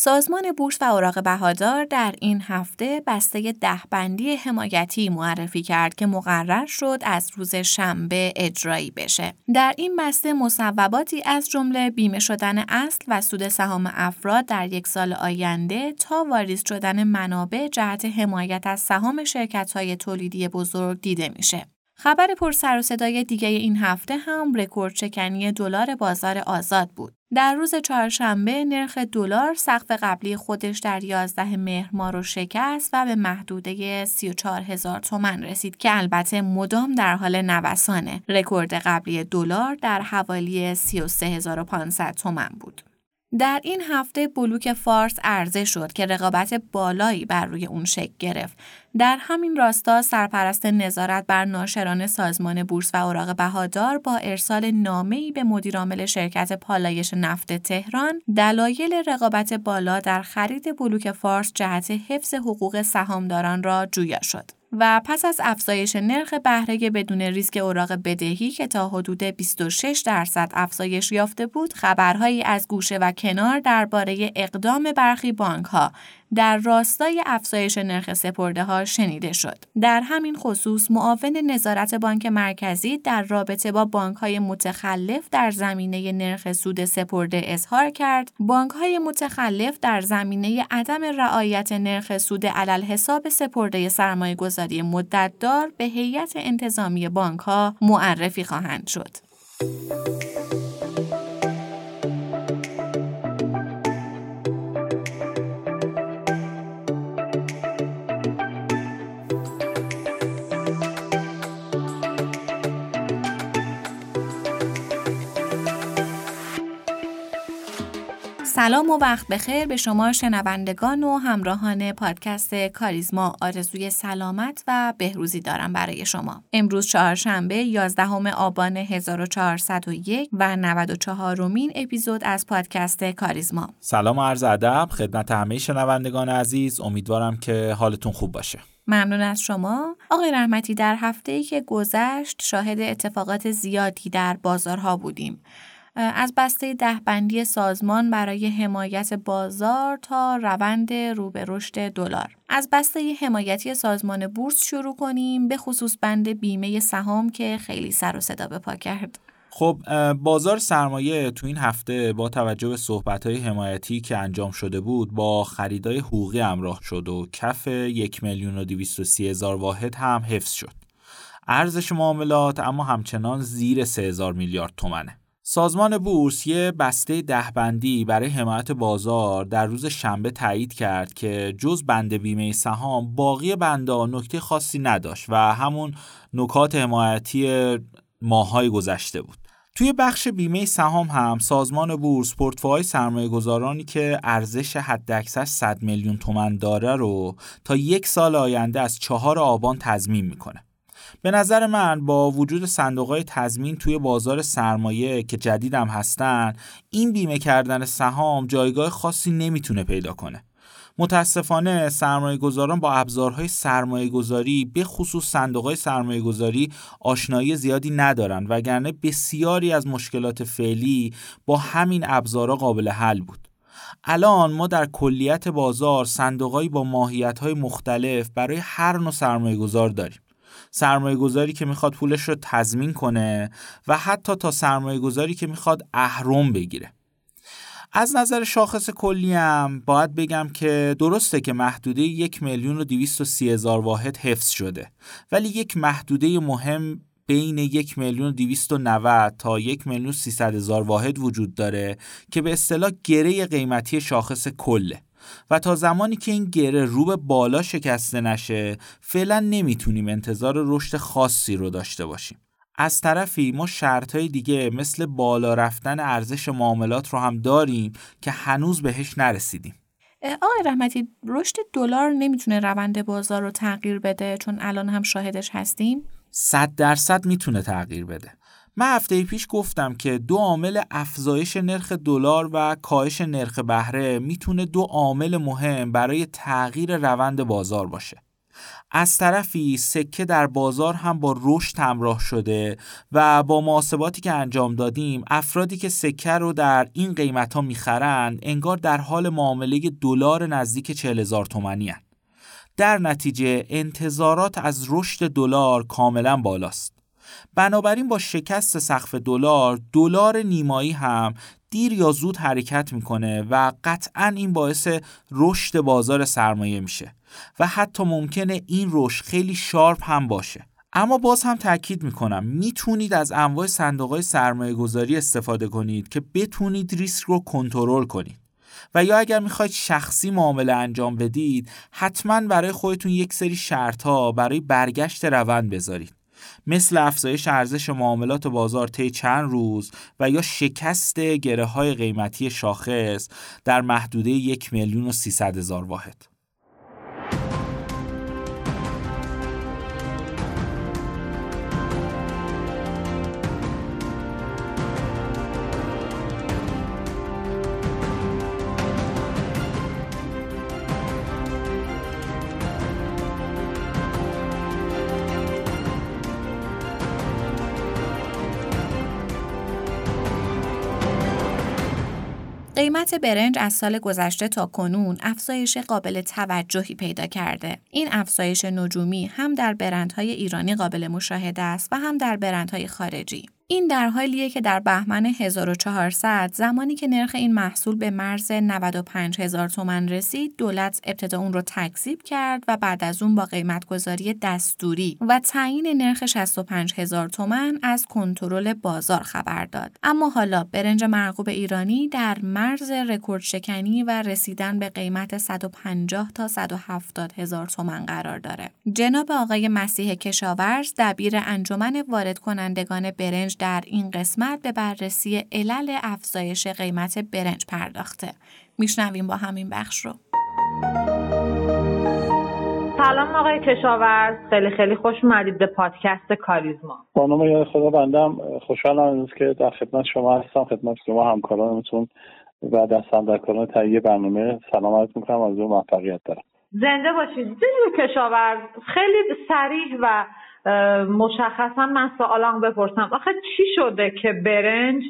سازمان بورس و اوراق بهادار در این هفته بسته دهبندی حمایتی معرفی کرد که مقرر شد از روز شنبه اجرایی بشه. در این بسته مصوباتی از جمله بیمه شدن اصل و سود سهام افراد در یک سال آینده تا واریز شدن منابع جهت حمایت از سهام شرکت‌های تولیدی بزرگ دیده میشه. خبر پر سر و صدای دیگه این هفته هم رکورد چکنی دلار بازار آزاد بود. در روز چهارشنبه نرخ دلار سقف قبلی خودش در 11 مهر ماه رو شکست و به محدوده 34 هزار تومن رسید که البته مدام در حال نوسانه. رکورد قبلی دلار در حوالی 33500 تومن بود. در این هفته بلوک فارس عرضه شد که رقابت بالایی بر روی اون شکل گرفت. در همین راستا سرپرست نظارت بر ناشران سازمان بورس و اوراق بهادار با ارسال نامه‌ای به مدیرعامل شرکت پالایش نفت تهران دلایل رقابت بالا در خرید بلوک فارس جهت حفظ حقوق سهامداران را جویا شد. و پس از افزایش نرخ بهره بدون ریسک اوراق بدهی که تا حدود 26 درصد افزایش یافته بود خبرهایی از گوشه و کنار درباره اقدام برخی بانک ها در راستای افزایش نرخ سپرده ها شنیده شد. در همین خصوص معاون نظارت بانک مرکزی در رابطه با بانک های متخلف در زمینه نرخ سود سپرده اظهار کرد بانک های متخلف در زمینه عدم رعایت نرخ سود علل حساب سپرده سرمایه گذاری مدتدار به هیئت انتظامی بانک ها معرفی خواهند شد. سلام و وقت بخیر به شما شنوندگان و همراهان پادکست کاریزما آرزوی سلامت و بهروزی دارم برای شما. امروز چهارشنبه 11 آبان 1401 و 94 رومین اپیزود از پادکست کاریزما. سلام و عرض ادب خدمت همه شنوندگان عزیز امیدوارم که حالتون خوب باشه. ممنون از شما آقای رحمتی در هفته ای که گذشت شاهد اتفاقات زیادی در بازارها بودیم از بسته دهبندی سازمان برای حمایت بازار تا روند رو به رشد دلار. از بسته حمایتی سازمان بورس شروع کنیم به خصوص بند بیمه سهام که خیلی سر و صدا به پا کرد. خب بازار سرمایه تو این هفته با توجه به صحبت حمایتی که انجام شده بود با خریدای حقوقی همراه شد و کف یک میلیون و هزار واحد هم حفظ شد. ارزش معاملات اما همچنان زیر سه هزار میلیارد تومنه. سازمان بورس یه بسته دهبندی برای حمایت بازار در روز شنبه تایید کرد که جز بند بیمه سهام باقی بنده نکته خاصی نداشت و همون نکات حمایتی ماهای گذشته بود. توی بخش بیمه سهام هم سازمان بورس پورتفوهای سرمایه گذارانی که ارزش حداکثر 100 میلیون تومن داره رو تا یک سال آینده از چهار آبان تضمین می‌کنه. به نظر من با وجود صندوق های تضمین توی بازار سرمایه که جدیدم هستن این بیمه کردن سهام جایگاه خاصی نمی‌تونه پیدا کنه. متاسفانه سرمایه گذاران با ابزارهای سرمایه گذاری به خصوص صندوق های سرمایه گذاری آشنایی زیادی ندارن وگرنه بسیاری از مشکلات فعلی با همین ابزارها قابل حل بود. الان ما در کلیت بازار صندوقهایی با ماهیت های مختلف برای هر نوع سرمایه گذار داریم. سرمایه گذاری که می‌خواد پولش رو تضمین کنه و حتی تا سرمایه گذاری که می‌خواد اهرم بگیره. از نظر شاخص کلی هم باید بگم که درسته که محدوده یک میلیون و دویست و سی هزار واحد حفظ شده ولی یک محدوده مهم بین یک میلیون و تا یک میلیون سیصد هزار واحد وجود داره که به اصطلاح گره قیمتی شاخص کله. و تا زمانی که این گره رو به بالا شکسته نشه فعلا نمی‌تونیم انتظار رشد خاصی رو داشته باشیم. از طرفی ما های دیگه مثل بالا رفتن ارزش معاملات رو هم داریم که هنوز بهش نرسیدیم. آقای رحمتی رشد دلار نمی‌تونه روند بازار رو تغییر بده چون الان هم شاهدش هستیم؟ صد درصد می‌تونه تغییر بده. من هفته پیش گفتم که دو عامل افزایش نرخ دلار و کاهش نرخ بهره می‌تونه دو عامل مهم برای تغییر روند بازار باشه. از طرفی سکه در بازار هم با رشد همراه شده و با محاسباتی که انجام دادیم افرادی که سکه رو در این قیمت ها می‌خرن انگار در حال معامله دلار نزدیک 40 هزار تومانی هن. در نتیجه انتظارات از رشد دلار کاملا بالاست بنابراین با شکست سقف دلار دلار نیمایی هم دیر یا زود حرکت می‌کنه و قطعا این باعث رشد بازار سرمایه میشه و حتی ممکنه این رشد خیلی شارپ هم باشه. اما باز هم تاکید می‌کنم می‌تونید از انواع صندوق های سرمایه گذاری استفاده کنید که بتونید ریسک رو کنترل کنید. و یا اگر می‌خواید شخصی معامله انجام بدید حتما برای خودتون یک سری شرط ها برای برگشت روند بذارید. مثل افزایش ارزش معاملات بازار طی چند روز و یا شکست گره های قیمتی شاخص در محدوده یک میلیون و هزار واحد. قیمت برنج از سال گذشته تا کنون افزایش قابل توجهی پیدا کرده. این افزایش نجومی هم در برندهای ایرانی قابل مشاهده است و هم در برندهای خارجی. این در حالیه که در بهمن 1400 زمانی که نرخ این محصول به مرز 95 هزار تومن رسید دولت ابتدا اون رو تکذیب کرد و بعد از اون با قیمتگذاری دستوری و تعیین نرخ 65 هزار تومن از کنترل بازار خبر داد. اما حالا برنج مرغوب ایرانی در مرز رکورد شکنی و رسیدن به قیمت 150 تا 170 هزار تومن قرار داره. جناب آقای مسیح کشاورز دبیر انجمن وارد کنندگان برنج در این قسمت به بررسی علل افزایش قیمت برنج پرداخته. میشنویم با همین بخش رو. سلام آقای کشاورز. خیلی خیلی خوش اومدید به پادکست کاریزما. خانم یا خدا بندم خوشحالم از که در خدمت شما هستم خدمت شما همکارانتون و دستم در کاران تهیه برنامه. سلام عرض می‌کنم از اون موفقیت دارم. زنده باشید. جناب کشاورز؟ خیلی سریع و مشخصا من سوالم بپرسم. آخه چی شده که برنج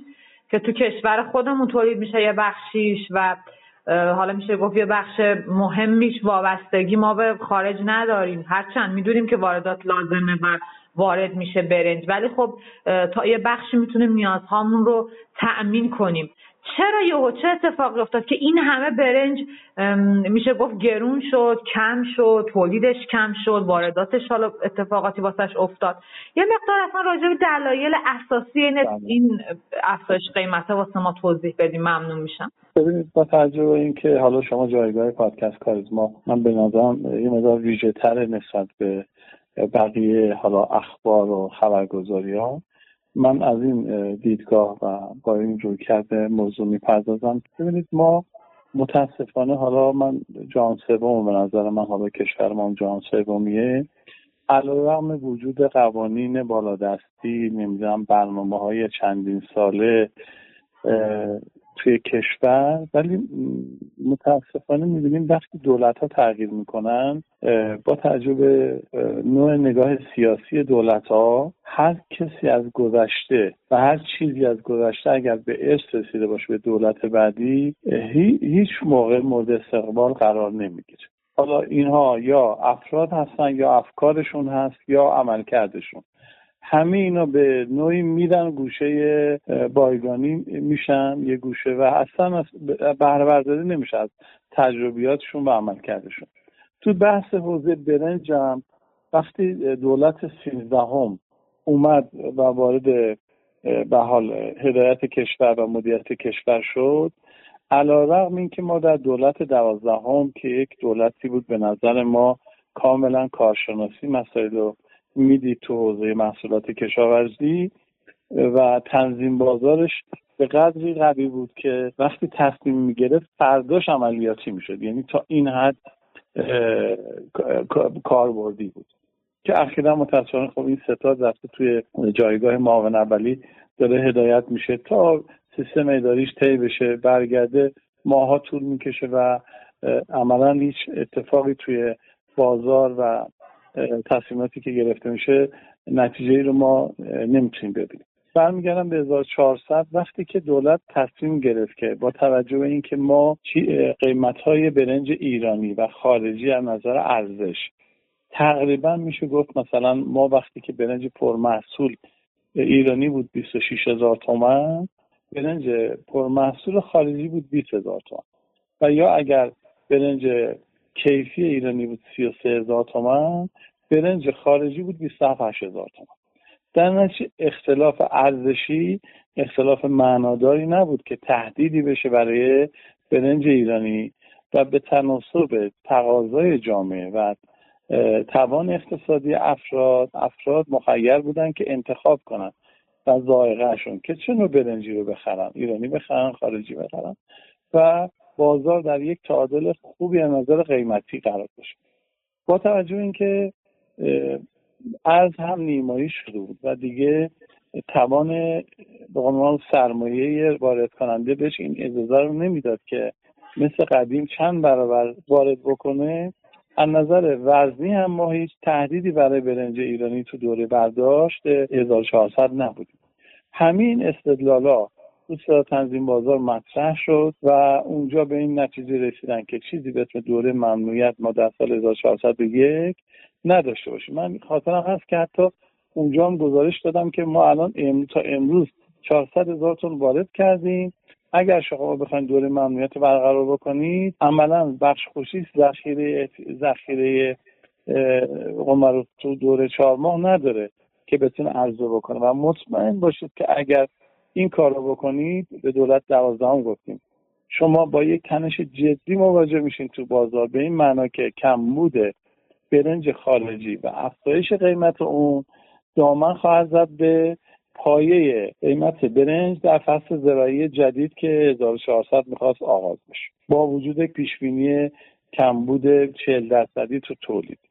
که تو کشور خودمون تولید میشه یه بخشیش و حالا میشه گفت یه بخش مهمیش وابستگی ما به خارج نداریم. هرچند می‌دونیم که واردات لازمه و وارد میشه برنج. ولی خب تا یه بخشی می‌تونیم نیازهامون رو تأمین کنیم. چرا یهو چه اتفاقی افتاد که این همه برنج میشه گفت گرون شد کم شد تولیدش کم شد وارداتش حالا اتفاقاتی واسش افتاد یه مقدار اصلا راجع به دلایل اساسی این بله. افزایش قیمت واسه ما توضیح بدیم ممنون میشم ببینید با توجه به اینکه حالا شما جایگاه پادکست کاریزما من به نظرم یه مقدار ویژه نسبت به بقیه حالا اخبار و خبرگزاری ها من از این دیدگاه و با این روی کرده موضوع می‌پردازم. ببینید ما متاسفانه حالا من جان سوم به نظر من حالا کشور ما سومیه. علیرغم وجود قوانین بالادستی نمی‌دونم برنامه های چندین ساله توی کشور ولی متاسفانه می‌بینیم وقتی دولت ها تغییر می‌کنن با تجربه نوع نگاه سیاسی دولت ها هر کسی از گذشته و هر چیزی از گذشته اگر به ارث رسیده باشه به دولت بعدی هیچ موقع مورد استقبال قرار نمی‌گیره. حالا اینها یا افراد هستن یا افکارشون هست یا عملکردشون. همه اینا به نوعی میدن گوشه بایگانی میشن یه گوشه و اصلا بهره برداری نمیشه از تجربیاتشون و عملکردشون. تو بحث حوزه برنج هم وقتی دولت سیزدهم اومد و وارد به حال هدایت کشور و مدیریت کشور شد علا رقم این که ما در دولت دوازدهم که یک دولتی بود به نظر ما کاملا کارشناسی مسائل رو می‌دید تو حوزه محصولات کشاورزی و تنظیم بازارش به قدری قوی بود که وقتی تصمیم می‌گرفت فرداش عملیاتی می‌شد. یعنی تا این حد کاربردی بود. که اخیرا متاسفانه خب این ستاد رفته توی جایگاه معاون اولی داره هدایت میشه تا سیستم اداریش طی بشه برگرده ماها طول می‌کشه و عملا هیچ اتفاقی توی بازار و تصمیماتی که گرفته میشه نتیجه ای رو ما نمی‌تونیم ببینیم. برمیگردم به 1400 وقتی که دولت تصمیم گرفت که با توجه به اینکه ما قیمت های برنج ایرانی و خارجی از نظر ارزش تقریبا میشه گفت مثلا ما وقتی که برنج پرمحصول ایرانی بود 26 هزار تومن برنج پرمحصول خارجی بود 20 هزار تومن و یا اگر برنج کیفی ایرانی بود 33 هزار تومن برنج خارجی بود 27 هزار تومن در نتیجه اختلاف ارزشی اختلاف معناداری نبود که تهدیدی بشه برای برنج ایرانی و به تناسب تقاضای جامعه و توان اقتصادی افراد افراد مخیر بودن که انتخاب کنن و ذائقهشون که چه نوع برنجی رو بخرن ایرانی بخرن خارجی بخرن و بازار در یک تعادل خوبی از نظر قیمتی قرار باشه. با توجه اینکه ارز هم نیمایی شده بود و دیگه توان به عنوان سرمایه وارد کننده بهش این اجازه رو نمی‌داد که مثل قدیم چند برابر وارد بکنه. از نظر وزنی هم ما هیچ تهدیدی برای برنج ایرانی تو دوره برداشت 1400 نبود. همین استدلالا تو تنظیم بازار مطرح شد و اونجا به این نتیجه رسیدن که چیزی به اسم دوره ممنوعیت ما در سال 1401 نداشته باشیم. من خاطرم هست که حتی اونجا هم گزارش دادم که ما الان امروز تا امروز 400 هزار تن وارد کردیم. اگر شما بخواید دوره ممنوعیت برقرار بکنید عملا بخش خوشی ذخیره ذخیره قمر تو دوره چهار ماه نداره که بتونه عرضه بکنه. و مطمئن باشید که اگر این کار رو بکنید به دولت دوازدهم گفتیم. شما با یک تنش جدی مواجه میشین تو بازار. به این معنا که کمبود برنج خارجی و افزایش قیمت اون دامن خواهد زد به پایه قیمت برنج در فصل زراعی جدید که 1400 می‌خواست آغاز بشه. با وجود پیشبینی کمبود 40 درصدی تو تولید.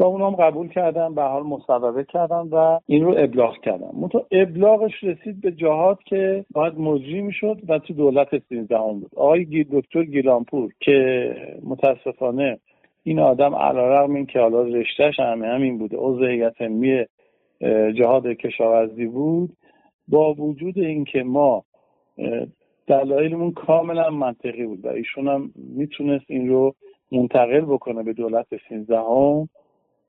و اونم قبول کردم به حال مصوبه کردم و این رو ابلاغ کردم منتها ابلاغش رسید به جهات که باید مجری می‌شد و تو دولت سیزدهم بود. آقای دکتر گیلانپور که متاسفانه این آدم علیرغم این که حالا رشتهش همه همین بوده عضو هیئت علمی جهاد کشاورزی بود با وجود اینکه ما دلایلمون کاملا منطقی بود و ایشون هم می‌تونست این رو منتقل بکنه به دولت سیزدهم.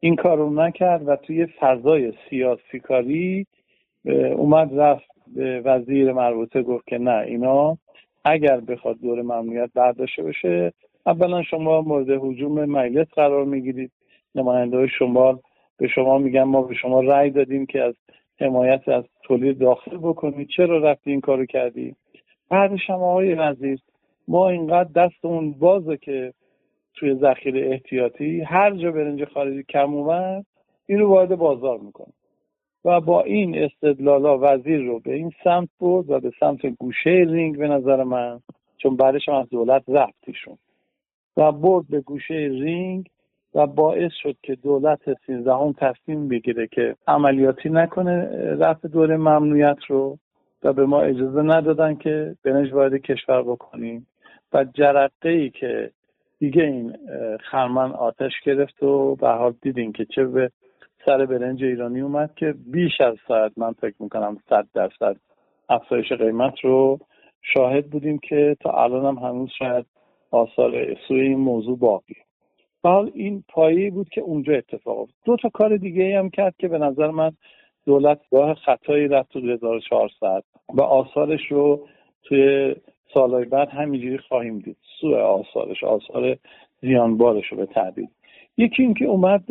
این کار رو نکرد و توی فضای سیاسی کاری اومد رفت به وزیر مربوطه گفت که نه اینا اگر بخواد دور ممنوعیت برداشته بشه اولا شما مورد حجوم مجلس قرار می‌گیرید. نماینده شما به شما میگن ما به شما رأی دادیم که از حمایت از تولید داخل بکنید. چرا رفتی این کارو کردی؟ بعدش هم آقای وزیر ما اینقدر دستمون بازه که توی ذخیره احتیاطی هر جا برنج خارجی کم اومد این وارد بازار می‌کنه. و با این استدلالا وزیر رو به این سمت برد و به سمت گوشه رینگ به نظر من چون بعدش هم از دولت رفتیشون و برد به گوشه رینگ و باعث شد که دولت سیزدهم تصمیم بگیره که عملیاتی نکنه رفت دوره ممنوعیت رو و به ما اجازه ندادن که برنج وارد کشور بکنیم. و جرقه ای که دیگه این خرمن آتش گرفت و به حال دیدین که چه به سر برنج ایرانی اومد که بیش از ساعت من فکر می‌کنم صد درصد افزایش قیمت رو شاهد بودیم که تا الان هم هنوز شاید آثار سوی این موضوع باقی حال این پایی بود که اونجا اتفاق افتاد. دو تا کار دیگه هم کرد که به نظر من دولت راه خطایی رفت تو 1400 و آثارش رو توی سالهای بعد همینجوری خواهیم دید. سوء آثارش آثار زیانبارش رو به تعبیر. یکی اینکه اومد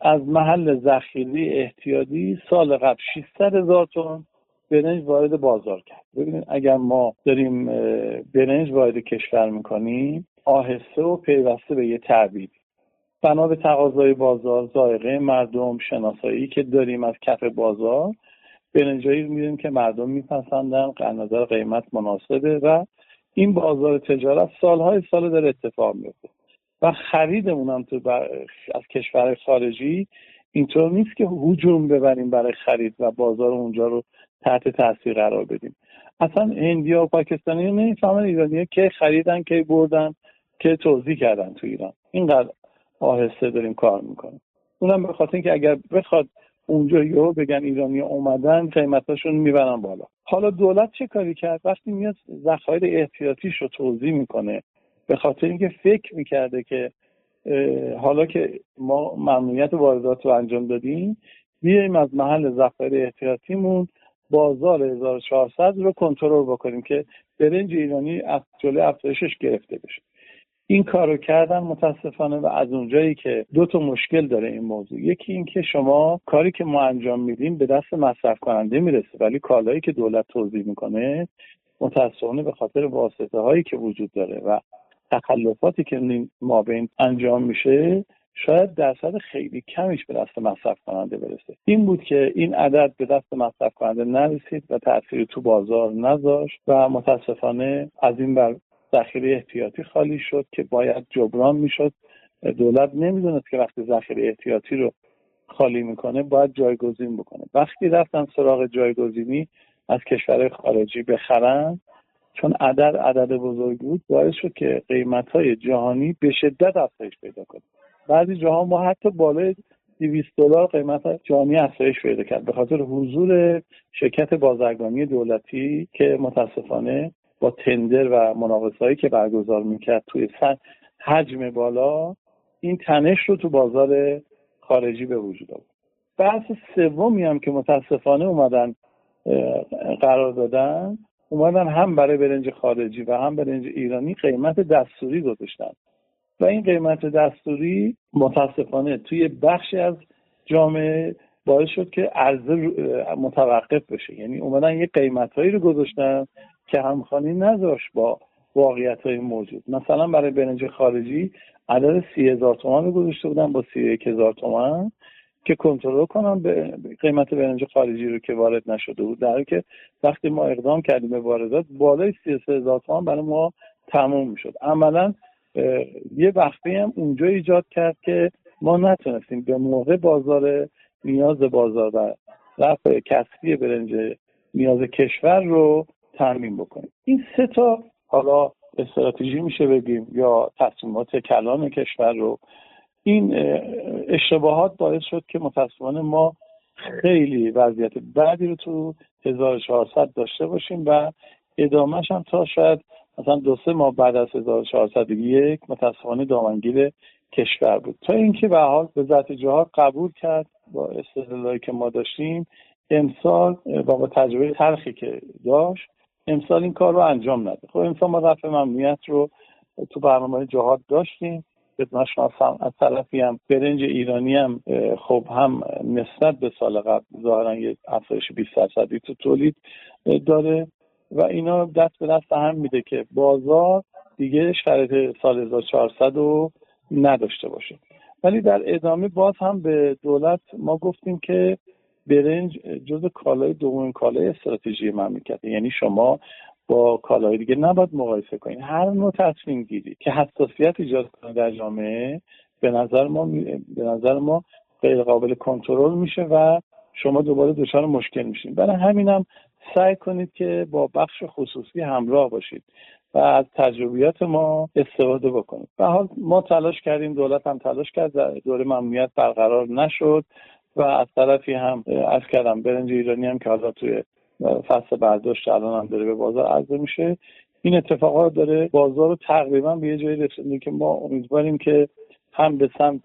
از محل ذخیره احتیاطی سال قبل 600 هزار تن برنج وارد بازار کرد. ببینید اگر ما داریم برنج وارد کشور می‌کنیم آهسته و پیوسته به یه تعبیر. بنا به تقاضای بازار زائقه مردم شناسایی که داریم از کف بازار برنجایی میدیم که مردم میپسندن نظر قیمت مناسبه و این بازار تجارت سالهای سال در اتفاق میفته و خریدمون هم تو از کشور خارجی اینطور نیست که هجوم ببریم برای خرید و بازار اونجا رو تحت تاثیر قرار بدیم. اصلا هندیا و پاکستانی نمی‌فهمن ایرانی که خریدن که بردن که توضیح کردن تو ایران. اینقدر آهسته داریم کار می‌کنیم. اونم به خاطر اینکه اگر بخواد اونجا یهو بگن ایرانی اومدن قیمتاشون می‌برن بالا. حالا دولت چه کاری کرد؟ وقتی میاد ذخایر احتیاطیش رو توضیح می‌کنه به خاطر اینکه فکر می‌کرده که حالا که ما ممنوعیت واردات رو انجام دادیم بیایم از محل ذخایر احتیاطیمون بازار 1400 رو کنترل بکنیم که برنج ایرانی از جلوی افزایشش گرفته بشه. این کار رو کردن متاسفانه و از اونجایی که دو تا مشکل داره این موضوع. یکی اینکه شما کاری که ما انجام میدیم به دست مصرف کننده می‌رسه ولی کالایی که دولت توضیح می‌کنه متاسفانه به خاطر واسطه هایی که وجود داره و تخلفاتی که ما بین انجام میشه شاید درصد خیلی کمیش به دست مصرف کننده برسه. این بود که این عدد به دست مصرف کننده نرسید و تاثیر تو بازار نذاشت و متاسفانه از این بر ذخیره احتیاطی خالی شد که باید جبران می‌شد. دولت نمی‌دونست که وقتی ذخیره احتیاطی رو خالی می‌کنه باید جایگزین بکنه. وقتی رفتن سراغ جایگزینی از کشور خارجی بخرن چون عدد عدد بزرگ بود باعث شد که قیمت های جهانی به شدت افزایش پیدا کنه. بعضی جاها ما حتی بالای 200 دلار قیمت جهانی افزایش پیدا کرد. به خاطر حضور شرکت بازرگانی دولتی که متاسفانه با تندر و مناقصه هایی که برگزار می‌کرد توی حجم بالا این تنش رو تو بازار خارجی به وجود آورد. بحث سومی هم که متاسفانه اومدن قرار دادن اومدن هم برای برنج خارجی و هم برنج ایرانی قیمت دستوری گذاشتن. و این قیمت دستوری متاسفانه توی بخشی از جامعه باعث شد که عرضه متوقف بشه. یعنی اومدن یه قیمت هایی رو گذاشتن که همخوانی نذاشت با واقعیت های موجود. مثلا برای برنج خارجی عدد سی هزار تومن رو گذاشته بودن با سی یک هزار تومن که کنترل کنم به قیمت برنج خارجی رو که وارد نشده بود. در که وقتی ما اقدام کردیم به واردات بالای سی هزار تومن برای ما تموم می‌شد. عملا یه وقتی هم اونجا ایجاد کرد که ما نتونستیم به موقع بازار نیاز بازار و رفع کسبی برنج نیاز کشور رو ترمیم بکنیم. این سه تا حالا استراتژی میشه بگیم یا تصمیمات کلان کشور رو. این اشتباهات باعث شد که متاسفانه ما خیلی وضعیت بعدی رو تو 1400 داشته باشیم و ادامهش هم تا شاید مثلا دو سه ماه بعد از 1401 متاسفانه دامنگیر کشور بود. تا اینکه به حال ذات جهاد قبول کرد با استدلالایی که ما داشتیم امسال با تجربه تلخی که داشت امسال این کار رو انجام نده. خب امسال ما رفع ممنوعیت رو تو برنامه جهاد داشتیم. خدمت شما از طرفی هم برنج ایرانی هم خب هم نسبت به سال قبل ظاهرا یه افزایش 20 درصدی تو تولید داره و اینا دست به دست هم میده که بازار دیگه شرایط سال 1400 رو نداشته باشه. ولی در ادامه باز هم به دولت ما گفتیم که برنج جز کالای دومین کالای استراتژی مملکت یعنی شما با کالای دیگه نباید مقایسه کنید هر نوع تصمیم گیری که حساسیت ایجاد کنه در جامعه به نظر ما به نظر ما غیر قابل کنترل میشه و شما دوباره دچار مشکل میشین. برای همینم سعی کنید که با بخش خصوصی همراه باشید و از تجربیات ما استفاده بکنید. به حال ما تلاش کردیم دولت هم تلاش کرد دوره ممنوعیت برقرار نشد. و از طرفی هم از کردم برنج ایرانی هم که حالا توی فصل برداشت الان هم داره به بازار عرضه میشه. این اتفاقات داره بازار رو تقریبا به یه جایی رسونده که ما امیدواریم که هم به سمت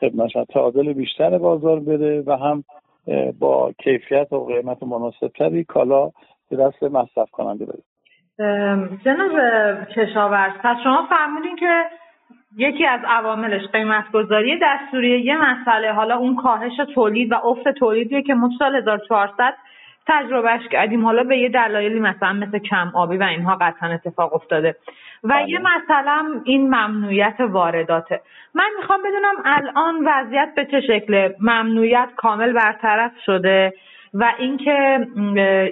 خدمت تعادل بیشتر بازار بره و هم با کیفیت و قیمت مناسبتری کالا به دست مصرف کننده بره جناب کشاورز پس شما فرمودین که یکی از عواملش قیمت گذاری دستوری یه مسئله حالا اون کاهش تولید و افت تولیدیه که ما سال 1400 تجربهش کردیم. حالا به یه دلایلی مثلا مثل کم آبی و اینها قطعا اتفاق افتاده. و بله. یه مثلا این ممنوعیت وارداته. من می‌خوام بدونم الان وضعیت به چه شکله؟ ممنوعیت کامل برطرف شده و اینکه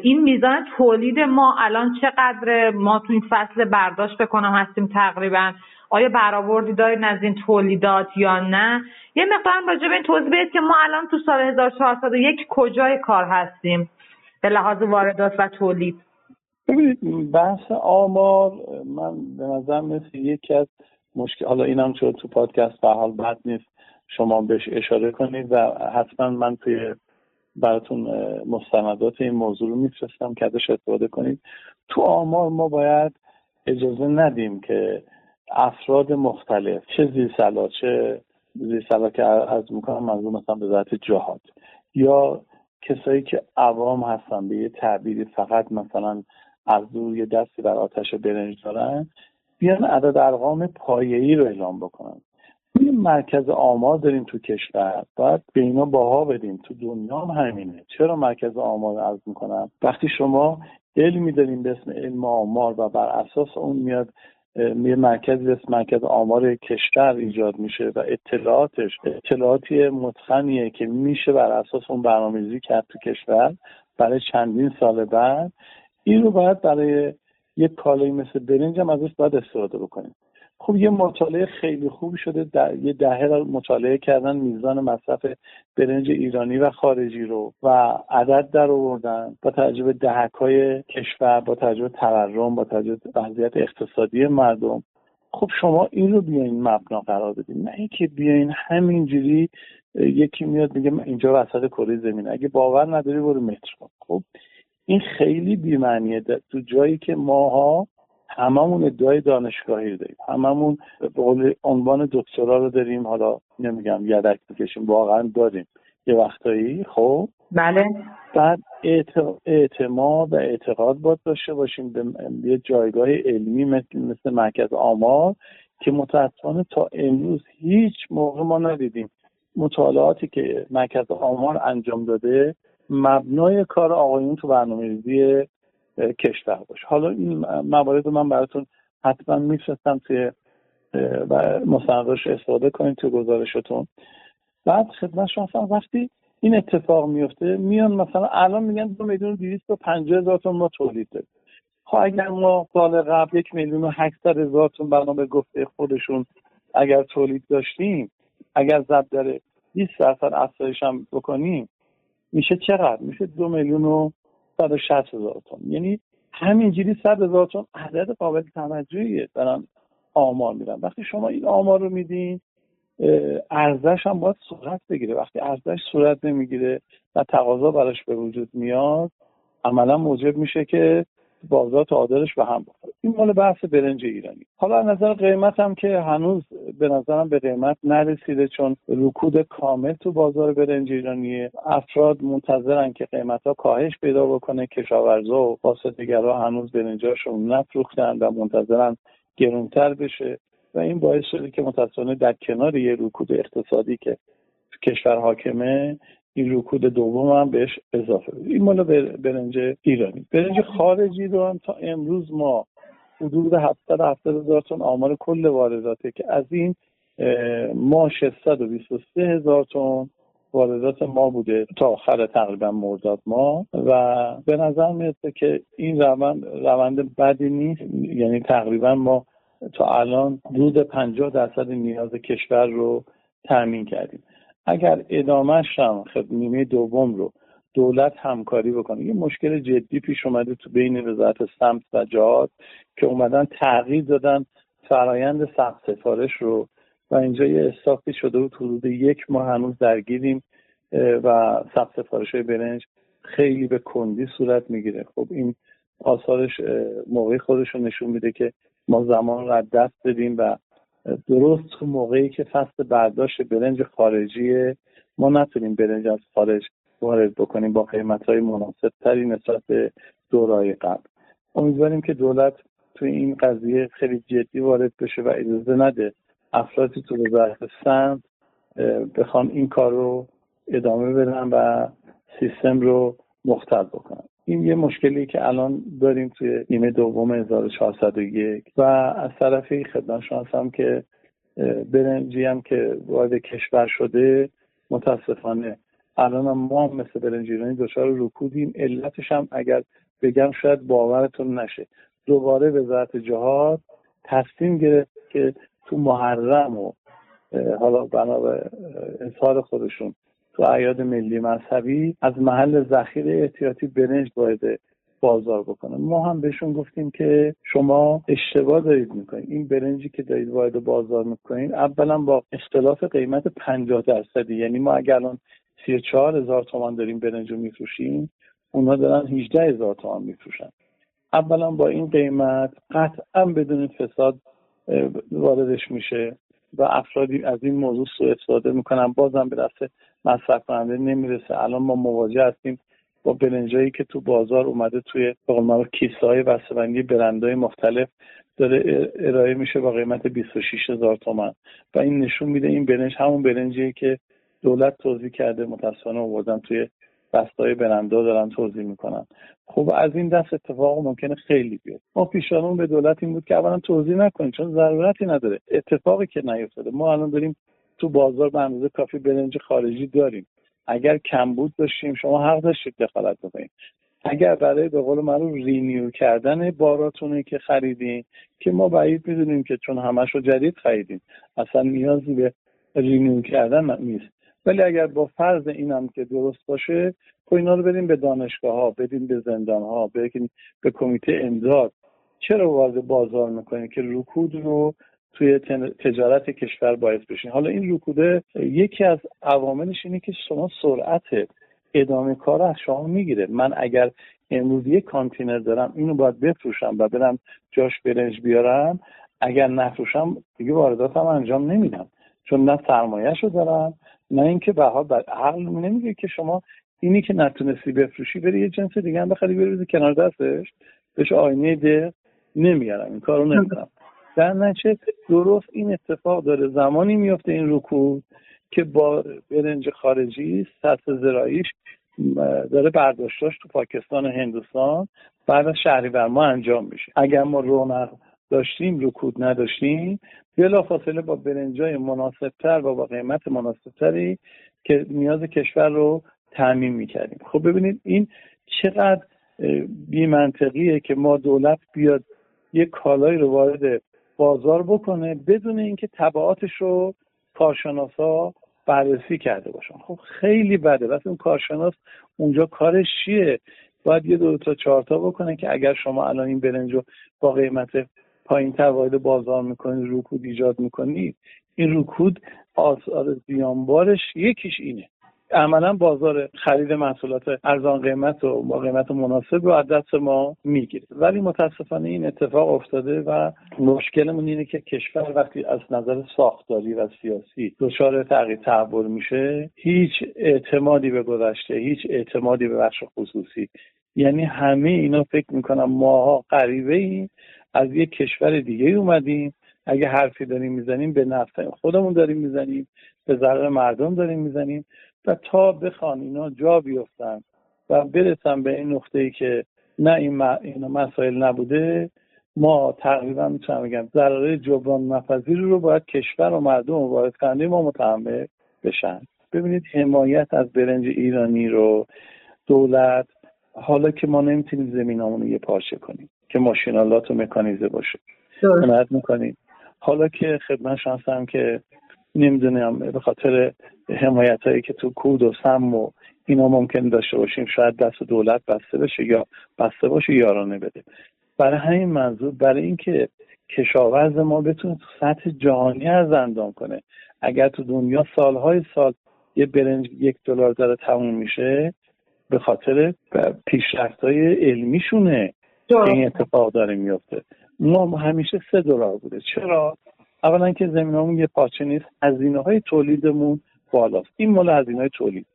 این میزان تولید ما الان چقدر ما تو این فصل برداشت بکنم هستیم تقریبا. آیا برآوردی دارین از این تولیدات یا نه؟ یه مقدار راجع به این توضیح بدید که ما الان تو سال 1401 کجای کار هستیم به لحاظ واردات و تولید. ببینید بحث آمار من به نظر مثل یکی از مشکل حالا اینم چون تو پادکست به حال بد نیست. شما بهش اشاره کنید و حتما من توی براتون مستندات این موضوع رو میفرستم که ازش استفاده کنید. تو آمار ما باید اجازه ندیم که افراد مختلف چه زیرسلا چه زیرسلا که از می‌کنم منظور مثلا به ذات جهاد یا کسایی که عوام هستن به یه تعبیری فقط مثلا از دور یه دستی بر آتش برنج دارن بیان عدد ارقام پایه‌ای رو اعلام بکنن. یه مرکز آمار داریم تو کشور باید به اینا باها بدیم. تو دنیا هم همینه. چرا مرکز آمار عرض می‌کنم؟ وقتی شما علمی داریم به اسم علم آمار و بر اساس اون میاد یه مرکزی به مرکز آمار کشور ایجاد میشه و اطلاعاتش اطلاعاتی متخنیه که میشه بر اساس اون برنامه‌ریزی کرد تو کشور برای چندین سال بعد. این رو باید برای یه کالایی مثل برنج هم ازش باید استفاده بکنیم. خب یه مطالعه خیلی خوب شده. در یه دهه مطالعه کردن میزان مصرف برنج ایرانی و خارجی رو و عدد در آوردن با توجه به دهک کشور با توجه به تورم با توجه به وضعیت اقتصادی مردم. خب شما این رو بیاین مبنا قرار بدین. نه اینکه بیاین همینجوری یکی میاد میگه اینجا وسط کره زمین. اگه باور نداری برو متر خب این خیلی بیمعنیه. تو جایی که ماها هممون ادعای دانشگاهی داریم. هممون به عنوان دکترا رو داریم. حالا نمیگم یدک می‌کشیم. واقعا داریم. یه وقتایی خب؟ بله. بعد اعتماد و اعتقاد باید داشته باشیم به یه جایگاه علمی مثل, مثل مرکز آمار که متاسفانه تا امروز هیچ موقع ما ندیدیم. مطالعاتی که مرکز آمار انجام داده مبنای کار آقایون تو برنامه ریزی کشور باشه. حالا این موارد رو من براتون حتما میفرستم توی مستنداش استفاده کنید تو گزارشتون. بعد خدمت شما وقتی این اتفاق میفته میان مثلا الان میگن دو میلیون دویست و پنجاه هزار تون ما تولید داریم خب اگر ما سال قبل یک میلیون و هشتصد هزار تون بنا به گفته خودشون اگر تولید داشتیم اگر ضرب در 20 درصد افزایش هم بکنیم میشه چقدر؟ میشه دو میلیون و 160 هزار تن یعنی همینجوری 100 هزار تن عدد قابل توجهیه. دارن آمار میدن. وقتی شما این آمار رو میدین ارزش هم باید صورت بگیره. وقتی ارزش صورت نمی‌گیره و تقاضا براش به وجود میاد عملا موجب میشه که بازار تعادلش به هم بخوره این مال بحث برنج ایرانی. حالا نظر قیمت هم که هنوز به نظرم به قیمت نرسیده چون رکود کامل تو بازار برنج ایرانیه. افراد منتظرن که قیمت ها کاهش پیدا بکنه. کشاورزا و فاسدگرا هنوز برنجاشون نفروختن و منتظرن گرونتر بشه و این باعث شده که متاسفانه در کنار یه رکود اقتصادی که کشور حاکمه این رکود دوم هم بهش اضافه بود این مال برنج ایرانی. برنج خارجی رو هم تا امروز ما حدود 770 هزار تن آمار کل وارداته که از این ما 623 هزار تن واردات ما بوده تا آخر تقریبا مرداد ما. و به نظر می‌رسه که این روند روند بدی نیست. یعنی تقریبا ما تا الان حدود 50 درصد نیاز کشور رو تامین کردیم. اگر ادامهش هم خب نیمه دوم رو دولت همکاری بکنه یه مشکل جدی پیش اومده تو بین وزارت سمت و جهاد که اومدن تغییر دادن فرایند ثبت سفارش رو و اینجا یه استافی شده بود حدود یک ماه هنوز درگیریم و ثبت سفارش های برنج خیلی به کندی صورت می‌گیره. خب این آثارش موقعی خودش رو نشون میده که ما زمان رو دست بدیم و درست تو موقعی که فصل برداشت برنج خارجی ما نتونیم برنج از خارج وارد بکنیم با قیمت های مناسب تری نسبت به دورای قبل. امیدواریم که دولت توی این قضیه خیلی جدی وارد بشه و اجازه نده افرادی تو وزارت سمت بخوان این کار رو ادامه بدن و سیستم رو مختل بکنن. این یه مشکلی که الان داریم توی نیمه دوم 1401 و از طرفی خدمت شما هستم که برنجی هم که وارد کشور شده متاسفانه الان ما هم مثل برنج ایرانی دچار رکودیم. علتش هم اگر بگم شاید باورتون نشه. دوباره وزارت جهاد تصمیم گرفت که تو محرم و حالا بنا به اظهار خودشون تو اعیاد ملی مذهبی از محل ذخیره احتیاطی برنج باید بازار بکنه. ما هم بهشون گفتیم که شما اشتباه دارید می‌کنید. این برنجی که دارید وارد بازار می‌کنید اولا با اختلاف قیمت 50 درصدی. یعنی ما اگر الان 34 هزار تومان داریم برنج رو میفروشیم اونها دارن 18 هزار تومان میفروشن. اولا با این قیمت قطعا بدون فساد واردش میشه. و افرادی از این موضوع سوء استفاده می‌کنن. بازم به دست مصرف کننده نمی‌رسه. الان ما مواجه هستیم با برنجایی که تو بازار اومده توی به کیسه های بسته‌بندی برندهای مختلف داره ارائه میشه با قیمت 26 هزار تومن و این نشون میده این برنج همون برنجیه که دولت توضیح کرده. متاسفانه آوردن توی بستای برندا دارن توضیح می‌کنن. خب از این دست اتفاق ممکنه خیلی بیاد ما پیشانون به دولت این بود که اولا توضیح نکنیم چون ضرورتی نداره. اتفاقی که نیفتاده. ما الان داریم تو بازار به اندازه کافی برنج خارجی داریم. اگر کمبود داشتیم شما حق داشتید دخالت بکنید. اگر برای به قول معروف renew کردن باراتونه که خریدین که ما بعید می‌دونیم که چون همش رو جدید خریدیم اصلا نیازی به renew کردن نیست. ولی اگر با فرض اینم که درست باشه خب اینا رو بدیم به دانشگاه ها بدیم به زندان ها بدیم به کمیته امداد. چرا وارد بازار می‌کنیم که رکود رو توی تجارت کشور باعث بشین؟ حالا این رکوده یکی از عواملش اینه که شما سرعت ادامه کار از شما می‌گیره. من اگر امروز یک کانتینر دارم اینو باید بفروشم و برم جاش برنج بیارم. اگر نفروشم دیگه وارداتم انجام نمیدم. چون نه سرمایهشو دارم نه اینکه بها بر عقل نمیگه که شما اینی که نتونستی بفروشی بری یه جنس دیگه هم بخری بری کنار دستش بهش آینه ده نمیارم این کارو نمی‌کنم. در نچه درست این اتفاق داره. زمانی میفته این رکود که با برنج خارجی سطح زراییش داره برداشتاش تو پاکستان و هندوستان بعد از شهریور ما انجام میشه. اگر ما رونق داشتیم رکود نداشتیم بلا فاصله با برنجای مناسبتر و با قیمت مناسبتری که نیاز کشور رو تعمین می‌کردیم. خب ببینید این چقدر بی منطقیه که ما دولت بیاد یه کالایی رو وارد بازار بکنه بدون اینکه تبعاتش رو کارشناسا بررسی کرده باشن. خب خیلی بده. وقتی اون کارشناس اونجا کارش چیه؟ باید یه دو تا چهار تا بکنه که اگر شما الان این برنج رو با قیمت پایین تر وارد بازار می‌کنید رکود ایجاد می‌کنید این رکود آثار زیانبارش یکیش اینه. عملا بازار خرید محصولات ارزان قیمت و با قیمت مناسب رو از دست ما می‌گیره. ولی متاسفانه این اتفاق افتاده و مشکلمون اینه که کشور وقتی از نظر ساختاری و سیاسی دچار تغییر تحول میشه هیچ اعتمادی به گذشته هیچ اعتمادی به بخش خصوصی. یعنی همه اینا فکر می‌کنم ماها غریبه ایم از یک کشور دیگه اومدیم. اگه حرفی داریم می‌زنیم به نفع خودمون داریم می‌زنیم به ضرر مردم داریم می‌زنیم و تا بخوان اینا جا بیفتن و برسن به این نقطه ای که نه این اینا مسائل نبوده ما تقریبا می‌تونم بگم ضرر جبران نپذیر رو باید کشور و مردم و وارد کننده ما متحمل بشن. ببینید حمایت از برنج ایرانی رو دولت حالا که ما نمی‌تونیم زمینامون رو یه پارچه کنیم. که ماشینالات و مکانیزه باشه. حمایت می‌کنیم حالا که خدمت شانسم که نمی‌دونم به خاطر حمایت هایی که تو کود و سم و اینا ممکن داشته باشیم شاید دست دولت بسته بشه یا بسته باشه یارانه بده برای همین منظور برای اینکه کشاورز ما بتونه تو سطح جهانی از اندام کنه. اگر تو دنیا سالهای سال یه برنج یک دلار داره تموم میشه به خاطر پیشرفت های علمیشونه. این اتفاق داره میفته ما همیشه سه دلار بوده. چرا؟ اولا که زمینمون یه پاچه نیست. هزینه های تولیدمون بالاست. این مال هزینه های تولید.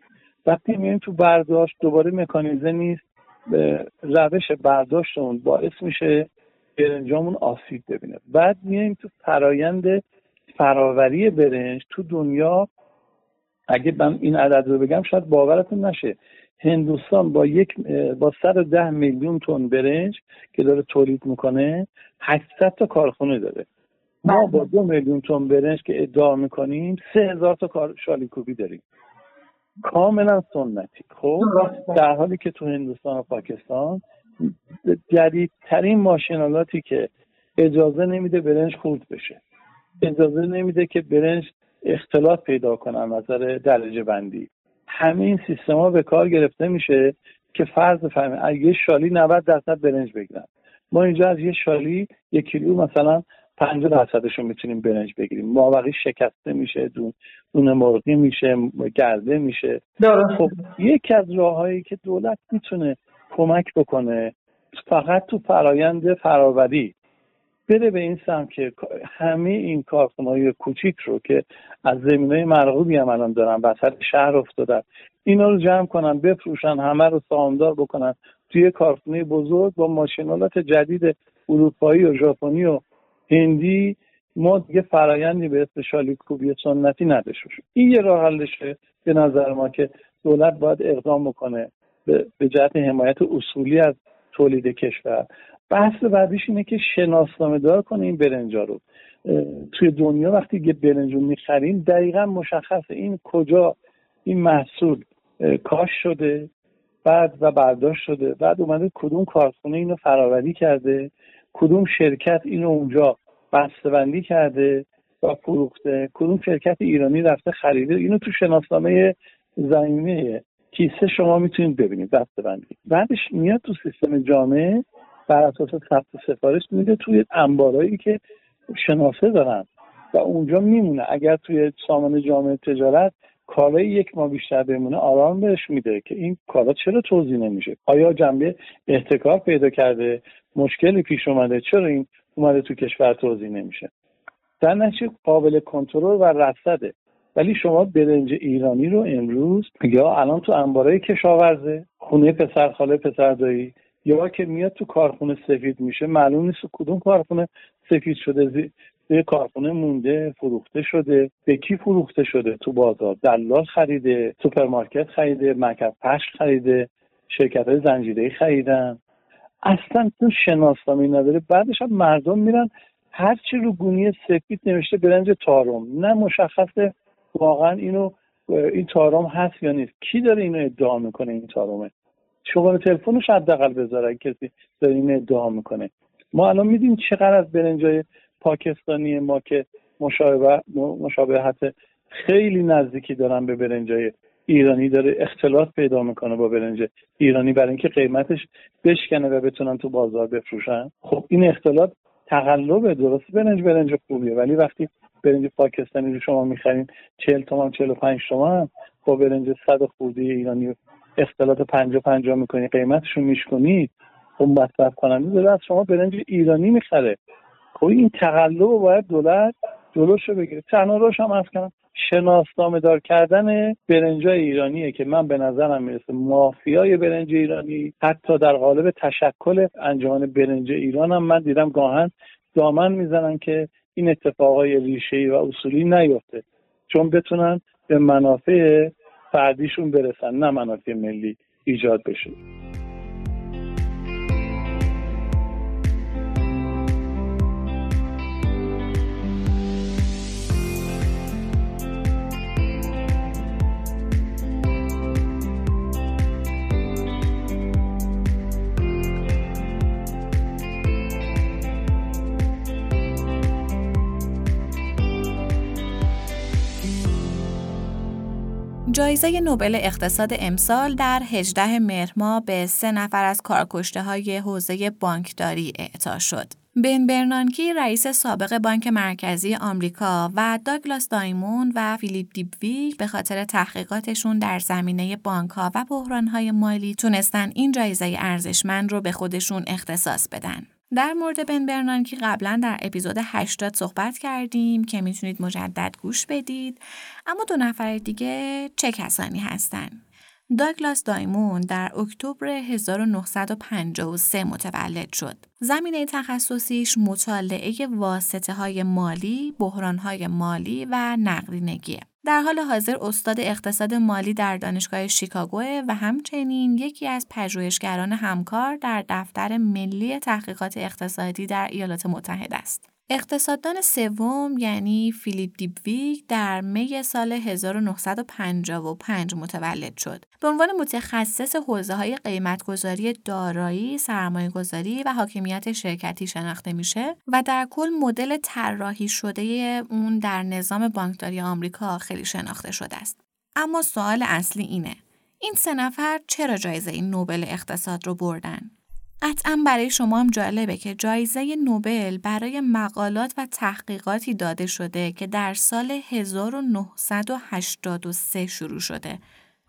وقتی میایم تو برداشت دوباره مکانیزه نیست. به روش برداشتمون باعث میشه برنجامون آسیب ببینه. بعد میایم تو فرایند فراوری برنج. تو دنیا اگه من این عدد رو بگم شاید باورتون نشه. هندوستان با یک با ده میلیون تن برنج که داره تولید می‌کنه 800 تا کارخونه داره. ما با دو میلیون تن برنج که ادعا می‌کنیم سه هزار تا کار شالیکوبی داریم. کاملا سنتی. خب در حالی که تو هندوستان و پاکستان جدیدترین ماشینالاتی که اجازه نمیده برنج خورد بشه. اجازه نمیده که برنج اختلاط پیدا کنن نظر درجه بندی. همه این سیستما به کار گرفته میشه که فرض از یه شالی 90 درصد برنج بگیرن. ما اینجا از یه شالی یک کیلو مثلا 50 درصدش رو می‌تونیم برنج بگیریم. مابقی شکسته میشه دون دونه مرغی میشه گرده میشه. خب یکی از راههایی که دولت می‌تونه کمک بکنه فقط تو فرایند فراوری. بره به این سمت که همه این کارخانه‌های کوچیک رو که از زمینای مرغوبی هم الان دارن وسط شهر افتادن اینا رو جمع کنن بفروشن همه رو سامدار بکنن. توی کارخونه بزرگ با ماشینالات جدید اروپایی و ژاپنی و هندی ما دیگه فرایندی به اسم شالیکوبی سنتی نداشته این یه راه حلشه به نظر ما که دولت باید اقدام بکنه به جهت حمایت اصولی از تولید کشور. بحث بعدیش اینه که شناسنامه دار کنه این برنجا رو. توی دنیا وقتی یه برنج رو می‌خریم دقیقا مشخصه این کجا این محصول کاش شده بعد و برداشت شده بعد اومده کدوم کارخونه اینو فراوری کرده کدوم شرکت اینو اونجا بسته‌بندی کرده و فروخته کدوم شرکت ایرانی رفته خریده. اینو تو شناسنامه زمینه کیسه شما می‌تونید ببینید بسته‌بندی. بعدش میاد تو سیستم جامعه بر اساس ثبت سفارش میده توی انبارایی که شناسه دارن و اونجا میمونه. اگر توی سامان جامعه تجارت کالای یک ماه بیشتر بمونه آرام بهش میده که این کالا چرا توضیح نمیشه؟ آیا جنبه احتکار پیدا کرده؟ مشکلی پیش اومده؟ چرا این اومده تو کشور توزیع نمیشه؟ در نتیجه قابل کنترل و رصده. ولی شما برنج ایرانی رو امروز یا الان تو انبارای کشاورزه خونه پسر خاله پسر دایی یا که میاد تو کارخونه سفید میشه معلوم نیست کدوم کارخونه سفید شده. زیر کارخونه مونده فروخته شده. به کی فروخته شده؟ تو بازار. دلال خریده سوپرمارکت خریده مرکز پخش خریده شرکت های زنجیره خریدن. اصلا تو شناسنامه نداره. بعدش هم مردم میرن هرچی رو گونی سفید نوشته برنج تارم. نه مشخصه واقعا اینو این تارم هست یا نیست. کی داره اینو ادعا می‌کنه این تارمه؟ شماره تلفنش حداقل بذاره کسی داره این ادعا می‌کنه. ما الان میدیم چقدر از برنجای پاکستانی ما که مشابه مشابهت خیلی نزدیکی دارن به برنجای ایرانی داره اختلاط پیدا می‌کنه با برنج ایرانی برای اینکه قیمتش بشکنه و بتونن تو بازار بفروشن. خب این اختلاط تقلبه. درست برنج برنج خوبیه ولی وقتی برنج پاکستانی رو شما می‌خرین 40 تومن 45 تومن با برنج صد خورده ایرانی اختلاط 50 50 می‌کنی قیمتشون میشکنید خب مصرف کننده داره از شما برنج ایرانی می‌خره. خب این تقلب باید دولت جلوش رو بگیره. تنها روش هم از کنم شناسنامه دار کردن برنجای ایرانیه که من به نظرم می‌رسه مافیای برنج ایرانی. حتی در قالب تشکل انجمن برنج ایران هم من دیدم گاهن دامن می‌زنن که این اتفاقای ریشه‌ای و اصولی نیفته. چون بتونن به منافع فردیشون برسن نه منافع ملی ایجاد بشه. جایزه نوبل اقتصاد امسال در 18 مهر ماه به سه نفر از کارکشته های حوزه بانکداری اعطا شد. بن برنانکی رئیس سابق بانک مرکزی آمریکا و داگلاس دایمون و فیلیپ دیبویک به خاطر تحقیقاتشون در زمینه بانک ها و بحران های مالی تونستن این جایزه ارزشمند رو به خودشون اختصاص بدن. در مورد بن برنانکی قبلا در اپیزود 80 صحبت کردیم که می‌تونید مجدد گوش بدید اما دو نفر دیگه چه کسانی هستند داگلاس دایمون در اکتبر 1953 متولد شد. زمینه تخصصیش مطالعه واسطه های مالی، بحران های مالی و نقدینگیه. در حال حاضر استاد اقتصاد مالی در دانشگاه شیکاگو و همچنین یکی از پژوهشگران همکار در دفتر ملی تحقیقات اقتصادی در ایالات متحده است. اقتصاددان سوم یعنی فیلیپ دیبویگ در می سال 1955 متولد شد. به عنوان متخصص حوزه های قیمتگذاری دارایی، سرمایه گذاری و حاکمیت شرکتی شناخته میشه و در کل مدل طراحی شده اون در نظام بانکداری آمریکا خیلی شناخته شده است. اما سوال اصلی اینه این سه نفر چرا جایزه این نوبل اقتصاد رو بردن؟ قطعا برای شما هم جالبه که جایزه نوبل برای مقالات و تحقیقاتی داده شده که در سال 1983 شروع شده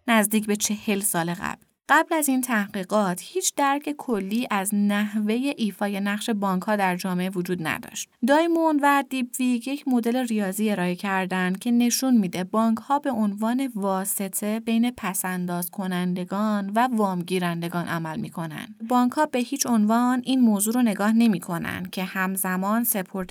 نزدیک به چهل سال قبل. قبل از این تحقیقات هیچ درک کلی از نحوه ایفای نقش بانک ها در جامعه وجود نداشت. دایموند و دیبویگ یک مدل ریاضی ارائه کردند که نشون میده بانک ها به عنوان واسطه بین پس‌انداز کنندگان و وامگیرندگان عمل می‌کنن. بانک ها به هیچ عنوان این موضوع رو نگاه نمی‌کنن که همزمان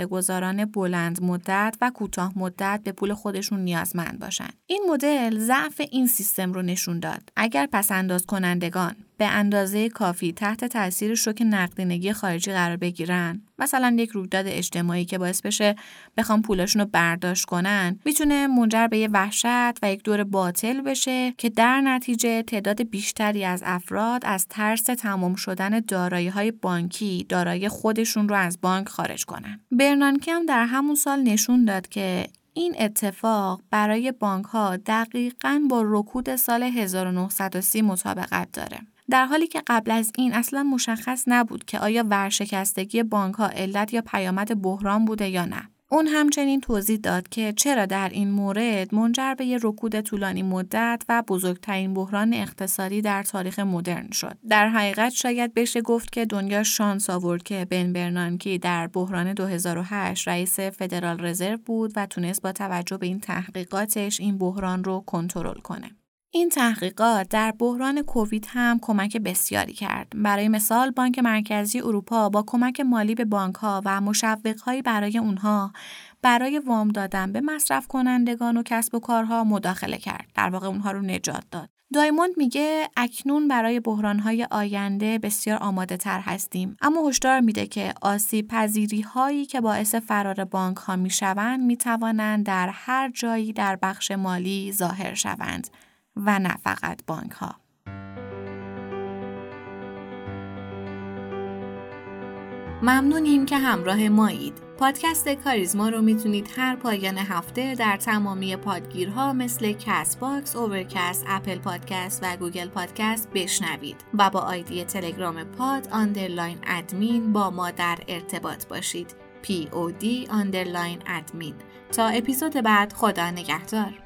گذاران بلند مدت و کوتاه مدت به پول خودشون نیازمند باشن. این مدل ضعف این سیستم رو نشون داد. اگر پسنداز کنندگان به اندازه کافی تحت تاثیر شوک نقدینگی خارجی قرار بگیرن. مثلا یک رویداد اجتماعی که باعث بشه بخوام پولاشون رو برداشت کنن می‌تونه منجر به یه وحشت و یک دور باطل بشه که در نتیجه تعداد بیشتری از افراد از ترس تمام شدن دارایی های بانکی دارایی خودشون رو از بانک خارج کنن. برنانکی هم در همون سال نشون داد که این اتفاق برای بانک ها دقیقا با رکود سال 1930 مطابقت داره. در حالی که قبل از این اصلا مشخص نبود که آیا ورشکستگی بانک ها علت یا پیامد بحران بوده یا نه. اون همچنین توضیح داد که چرا در این مورد منجر به یک رکود طولانی مدت و بزرگترین بحران اقتصادی در تاریخ مدرن شد. در حقیقت شاید بشه گفت که دنیا شانس آورد که بن برنانکی در بحران 2008 رئیس فدرال رزرو بود و تونست با توجه به این تحقیقاتش این بحران رو کنترل کنه. این تحقیقات در بحران کووید هم کمک بسیاری کرد. برای مثال بانک مرکزی اروپا با کمک مالی به بانک ها و مشوق برای اونها برای وام دادن به مصرف کنندگان و کسب و کارها مداخله کرد. در واقع اونها رو نجات داد. دایموند میگه اکنون برای بحرانهای آینده بسیار آماده تر هستیم اما هشدار میده که آسیب پذیری هایی که باعث فرار بانک ها می‌شوند می‌توانند در هر جایی در بخش مالی ظاهر شوند و نه فقط بانک ها. ممنونیم که همراه مایید. پادکست کاریزما رو می‌تونید هر پایان هفته در تمامی پادگیرها مثل Castbox، Overcast، Apple Podcast و Google Podcast بشنوید و با آیدی تلگرام pod underline admin با ما در ارتباط باشید. POD underline admin تا اپیزود بعد خدا نگهدار